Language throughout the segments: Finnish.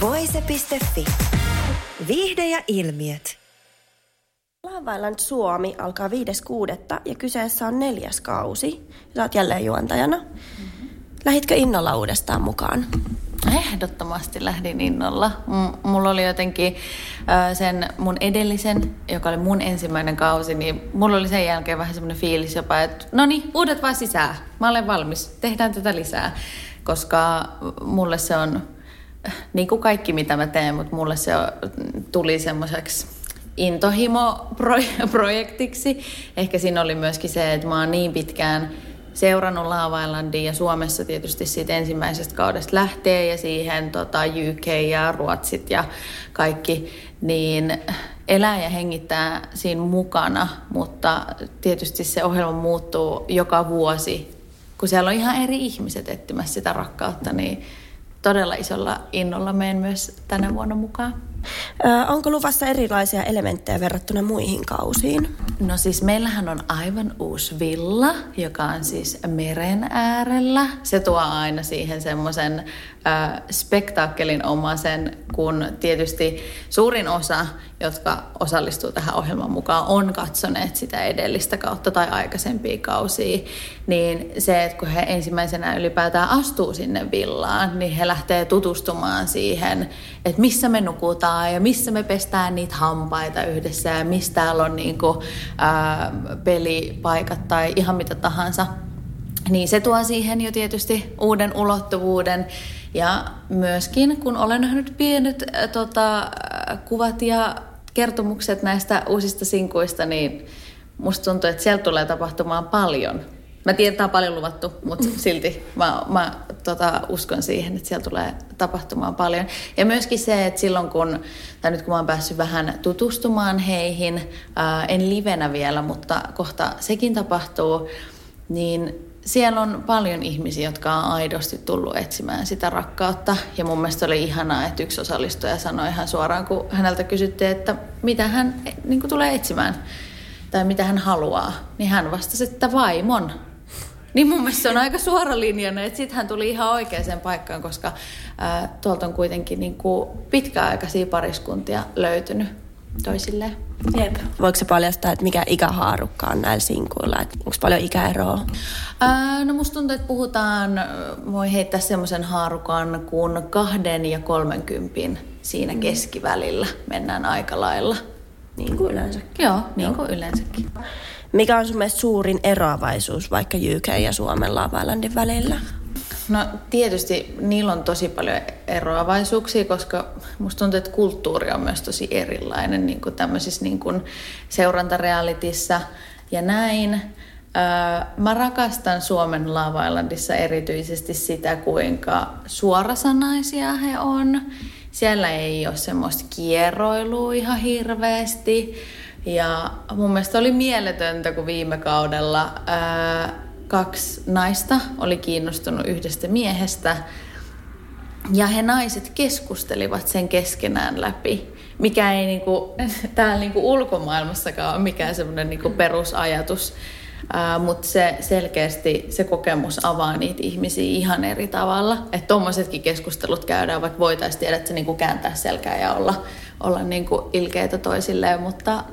Voise.fi. Viihde ja ilmiöt. Love Island Suomi alkaa 5.6. ja kyseessä on neljäs kausi. Sä oot jälleen juontajana. Mm-hmm. Lähitkö innolla uudestaan mukaan? Ehdottomasti lähdin innolla. M- mulla oli jotenkin äh, sen mun edellisen, joka oli mun ensimmäinen kausi, niin mulla oli sen jälkeen vähän semmoinen fiilis jopa, että no niin, uudet vaan sisään. Mä olen valmis, tehdään tätä lisää. Koska mulle se on, niin kuin kaikki mitä mä teen, mutta mulle se tuli semmoiseksi intohimo-projektiksi. Ehkä siinä oli myöskin se, että mä oon niin pitkään seurannut Lava Islandia ja Suomessa tietysti siitä ensimmäisestä kaudesta lähtee ja siihen tota, UK ja Ruotsit ja kaikki, niin elää ja hengittää siinä mukana, mutta tietysti se ohjelma muuttuu joka vuosi, kun siellä on ihan eri ihmiset etsimässä sitä rakkautta, niin todella isolla innolla menen myös tänä vuonna mukaan. Ö, onko luvassa erilaisia elementtejä verrattuna muihin kausiin? No siis meillähän on aivan uusi villa, joka on siis meren äärellä. Se tuo aina siihen semmoisen äh, spektaakkelin omaisen, kun tietysti suurin osa, jotka osallistuu tähän ohjelman mukaan, on katsoneet sitä edellistä kautta tai aikaisempia kausia, niin se, että kun he ensimmäisenä ylipäätään astuu sinne villaan, niin he lähtee tutustumaan siihen, että missä me nukutaan ja missä me pestään niitä hampaita yhdessä ja mistä täällä on niinku, ää, pelipaikat tai ihan mitä tahansa. Niin se tuo siihen jo tietysti uuden ulottuvuuden. Ja myöskin, kun olen nähnyt pienet ä, tota, kuvat ja kertomukset näistä uusista sinkuista, niin musta tuntuu, että siellä tulee tapahtumaan paljon. Mä tiedän, että tämä on paljon luvattu, mutta silti mä, mä tota, uskon siihen, että siellä tulee tapahtumaan paljon. Ja myöskin se, että silloin kun, tai nyt kun mä oon päässyt vähän tutustumaan heihin, ää, en livenä vielä, mutta kohta sekin tapahtuu, niin siellä on paljon ihmisiä, jotka on aidosti tullut etsimään sitä rakkautta. Ja mun mielestä oli ihanaa, että yksi osallistuja sanoi ihan suoraan, kun häneltä kysyttiin, että mitä hän niin tulee etsimään tai mitä hän haluaa. Niin hän vastasi, että vaimon. Niin mun mielestä se on aika suoralinjainen, että sitten hän tuli ihan oikeaan paikkaan, koska ää, tuolta on kuitenkin niin kuin pitkäaikaisia pariskuntia löytynyt toisilleen. Jep. Voiko se paljastaa, että mikä ikähaarukka on näillä sinkuilla? Onko paljon ikäeroa? Ää, no musta tuntuu, että puhutaan, voi heittää semmoisen haarukan kuin kahden ja kolmenkympin siinä mm. keskivälillä mennään aika lailla. Niin kuin yleensäkin. Joo, niin Joo. kuin yleensäkin. Mikä on sun mielestä suurin eroavaisuus vaikka UK ja Suomen Lava Islandin välillä? No tietysti niillä on tosi paljon eroavaisuuksia, koska musta tuntuu, että kulttuuri on myös tosi erilainen niin kuin tämmöisissä niin kuin seurantarealitissa ja näin. Mä rakastan Suomen Lava Islandissa erityisesti sitä, kuinka suorasanaisia he on. Siellä ei ole semmoista kierroilua ihan hirveästi. Ja mun mielestä oli mieletöntä, kun viime kaudella ää, kaksi naista oli kiinnostunut yhdestä miehestä. Ja he naiset keskustelivat sen keskenään läpi, mikä ei niinku, täällä niinku ulkomaailmassakaan ole mikään semmoinen niinku perusajatus. Uh, mutta se selkeästi se kokemus avaa niitä ihmisiä ihan eri tavalla. Että tuommoisetkin keskustelut käydään, vaikka voitaisiin tiedä, että se niinku kääntää selkää ja olla, olla niinku ilkeitä toisilleen, mutta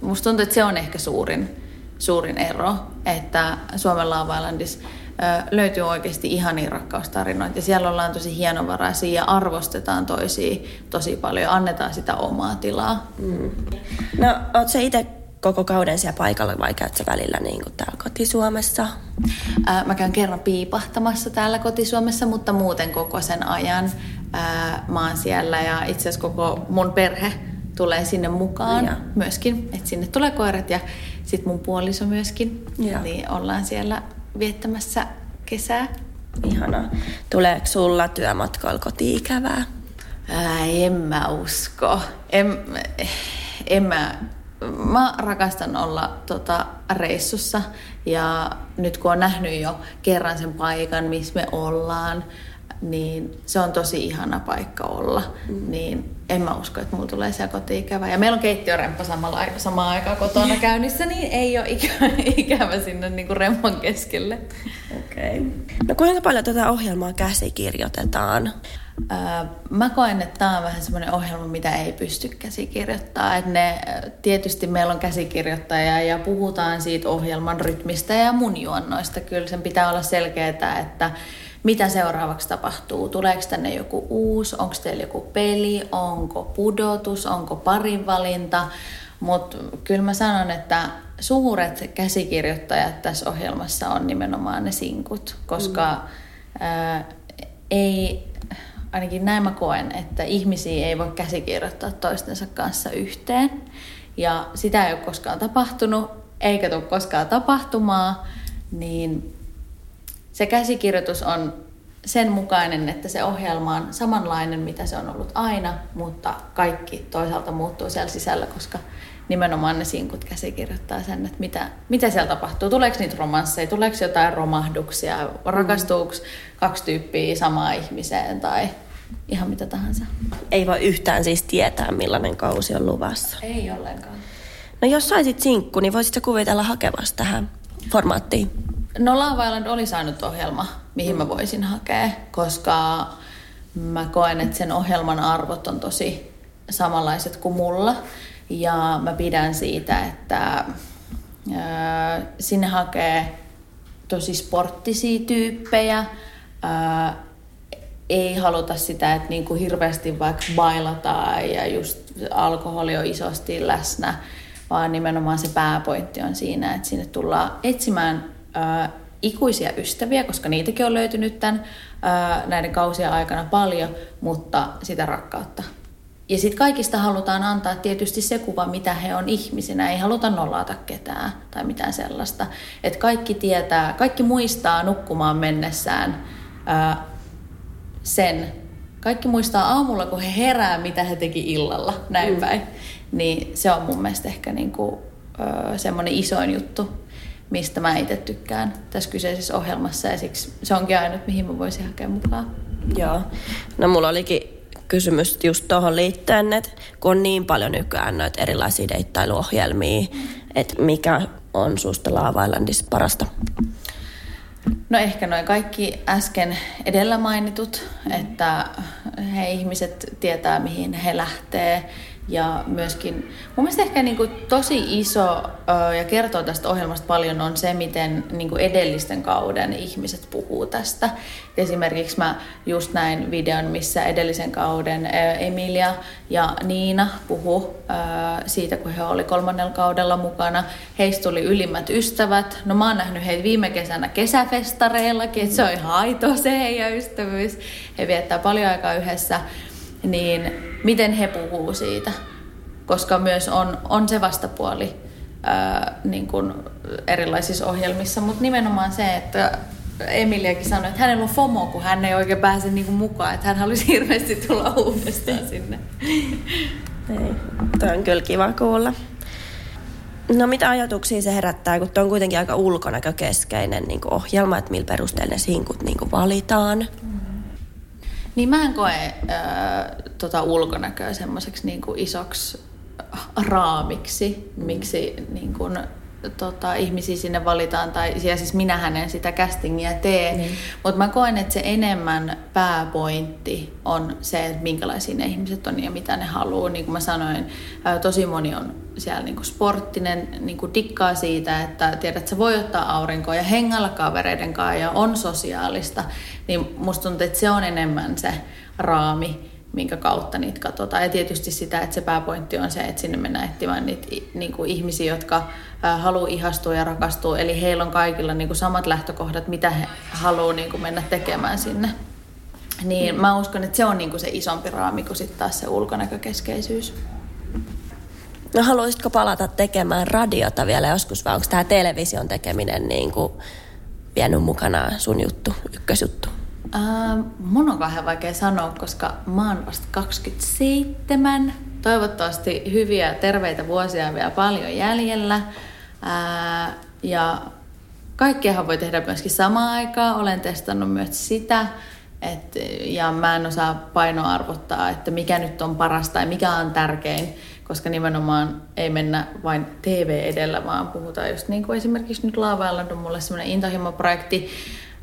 musta tuntuu, että se on ehkä suurin, suurin ero, että Suomen Lava Islandissa löytyy oikeasti ihania rakkaustarinoita ja siellä ollaan tosi hienovaraisia ja arvostetaan toisia tosi paljon, annetaan sitä omaa tilaa. Mm. No, oot se itse koko kauden siellä paikalla vai käyt sä välillä niin kuin täällä kotisuomessa? Ää, mä käyn kerran piipahtamassa täällä kotisuomessa, mutta muuten koko sen ajan ää, mä oon siellä ja itse asiassa koko mun perhe tulee sinne mukaan ja. myöskin. Että sinne tulee koirat ja sitten mun puoliso myöskin. Ja. Niin ollaan siellä viettämässä kesää. Ihanaa. Tuleeko sulla työmatkoilla kotiin ikävää? Ää, en mä usko. En, en mä, mä rakastan olla tota, reissussa ja nyt kun on nähnyt jo kerran sen paikan, missä me ollaan, niin se on tosi ihana paikka olla. Mm. Niin en mä usko, että mulla tulee siellä kotiikävä. Ja meillä on keittiöremppa samalla, samaan aikaan kotona käynnissä, niin ei ole ikävä, ikävä sinne niin kuin remppan keskelle. Okei. Okay. No kuinka paljon tätä ohjelmaa käsikirjoitetaan? mä koen, että tämä on vähän semmoinen ohjelma, mitä ei pysty käsikirjoittamaan. Että ne, tietysti meillä on käsikirjoittaja ja puhutaan siitä ohjelman rytmistä ja mun juonnoista. Kyllä sen pitää olla selkeää, että mitä seuraavaksi tapahtuu. Tuleeko tänne joku uusi, onko teillä joku peli, onko pudotus, onko parinvalinta. Mutta kyllä mä sanon, että suuret käsikirjoittajat tässä ohjelmassa on nimenomaan ne sinkut, koska mm. ää, ei, ainakin näin mä koen, että ihmisiä ei voi käsikirjoittaa toistensa kanssa yhteen. Ja sitä ei ole koskaan tapahtunut, eikä tule koskaan tapahtumaan, niin se käsikirjoitus on sen mukainen, että se ohjelma on samanlainen, mitä se on ollut aina, mutta kaikki toisaalta muuttuu siellä sisällä, koska nimenomaan ne sinkut käsikirjoittaa sen, että mitä, mitä siellä tapahtuu. Tuleeko niitä romansseja, tuleeko jotain romahduksia, rakastuuko kaksi tyyppiä samaan ihmiseen tai ihan mitä tahansa. Ei voi yhtään siis tietää, millainen kausi on luvassa. Ei ollenkaan. No jos saisit sinkku, niin voisitko kuvitella hakevasta tähän formaattiin? No Love Island oli saanut ohjelma, mihin mä voisin hakea, koska mä koen, että sen ohjelman arvot on tosi samanlaiset kuin mulla. Ja mä pidän siitä, että ää, sinne hakee tosi sporttisia tyyppejä. Ää, ei haluta sitä, että niin kuin hirveästi vaikka bailataan ja just alkoholi on isosti läsnä, vaan nimenomaan se pääpointti on siinä, että sinne tullaan etsimään ää, ikuisia ystäviä, koska niitäkin on löytynyt tämän, ää, näiden kausien aikana paljon, mutta sitä rakkautta. Ja sitten kaikista halutaan antaa tietysti se kuva, mitä he on ihmisinä. Ei haluta nollata ketään tai mitään sellaista. Että kaikki tietää, kaikki muistaa nukkumaan mennessään ää, sen. Kaikki muistaa aamulla, kun he herää, mitä he teki illalla, näin mm. päin. Niin se on mun mielestä ehkä niinku, semmoinen isoin juttu mistä mä itse tykkään tässä kyseisessä ohjelmassa ja siksi se onkin ainut, mihin mä voisin hakea mukaan. Joo. No mulla olikin kysymys just tuohon liittyen, että kun on niin paljon nykyään noita erilaisia deittailuohjelmia, että mikä on susta Lava Islandissa parasta? No ehkä noin kaikki äsken edellä mainitut, että he ihmiset tietää mihin he lähtee ja myöskin, mun mielestä ehkä niin kuin tosi iso ja kertoo tästä ohjelmasta paljon on se, miten niin kuin edellisten kauden ihmiset puhuu tästä. Esimerkiksi mä just näin videon, missä edellisen kauden Emilia ja Niina puhu siitä, kun he oli kolmannella kaudella mukana. Heistä tuli ylimmät ystävät. No mä oon nähnyt heitä viime kesänä kesäfestareillakin, että se on ihan aito se heidän ystävyys. He viettää paljon aikaa yhdessä niin miten he puhuu siitä. Koska myös on, on se vastapuoli ää, niin kuin erilaisissa ohjelmissa, mutta nimenomaan se, että Emiliakin sanoi, että hänellä on FOMO, kun hän ei oikein pääse niin kuin mukaan, että hän haluaisi hirveästi tulla uudestaan sinne. Ei, toi on kyllä kiva kuulla. No mitä ajatuksia se herättää, kun tuo on kuitenkin aika ulkonäkökeskeinen niin ohjelma, että millä perusteella ne sinkut niin valitaan? Niin mä en koe äh, tota ulkonäköä semmoiseksi niin isoksi raamiksi, miksi niin kuin, tota, ihmisiä sinne valitaan, tai ja siis minähän en sitä castingia tee, niin. mutta mä koen, että se enemmän pääpointti on se, että minkälaisia ne ihmiset on ja mitä ne haluaa. Niin kuin mä sanoin, tosi moni on siellä niin kuin sporttinen, niin kuin dikkaa siitä, että tiedät, että se voi ottaa aurinkoa ja hengalla kavereiden kanssa ja on sosiaalista, niin musta tuntuu, että se on enemmän se raami, minkä kautta niitä katsotaan. Ja tietysti sitä, että se pääpointti on se, että sinne mennään etsimään niitä niin kuin ihmisiä, jotka haluaa ihastua ja rakastua. Eli heillä on kaikilla niin kuin samat lähtökohdat, mitä he haluaa niin kuin mennä tekemään sinne. Niin mä uskon, että se on niin kuin se isompi raami kuin sitten taas se ulkonäkökeskeisyys. No haluaisitko palata tekemään radiota vielä joskus vai onko tämä television tekeminen niin kuin vienyt mukana sun juttu, ykkösjuttu? Äh, mun on kauhean vaikea sanoa, koska mä oon vasta 27. Toivottavasti hyviä, terveitä vuosia vielä paljon jäljellä. Äh, ja kaikkiahan voi tehdä myöskin samaan aikaan. Olen testannut myös sitä. Et, ja mä en osaa painoarvottaa, että mikä nyt on parasta tai mikä on tärkein, koska nimenomaan ei mennä vain TV edellä, vaan puhutaan just niin kuin esimerkiksi nyt Laava on mulle semmoinen intohimoprojekti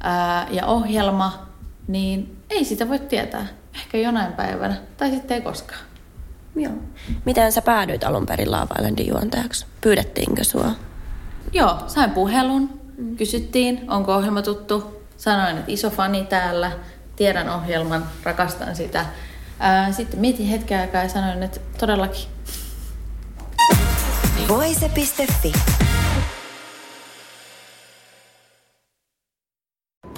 ää, ja ohjelma, niin ei sitä voi tietää. Ehkä jonain päivänä, tai sitten ei koskaan. Joo. Miten sä päädyit alun perin Laava juontajaksi? Pyydettiinkö sua? Joo, sain puhelun, kysyttiin, onko ohjelma tuttu. Sanoin, että iso fani täällä, tiedän ohjelman, rakastan sitä. Ää, sitten mietin hetken aikaa ja sanoin, että todellakin. Voise.fi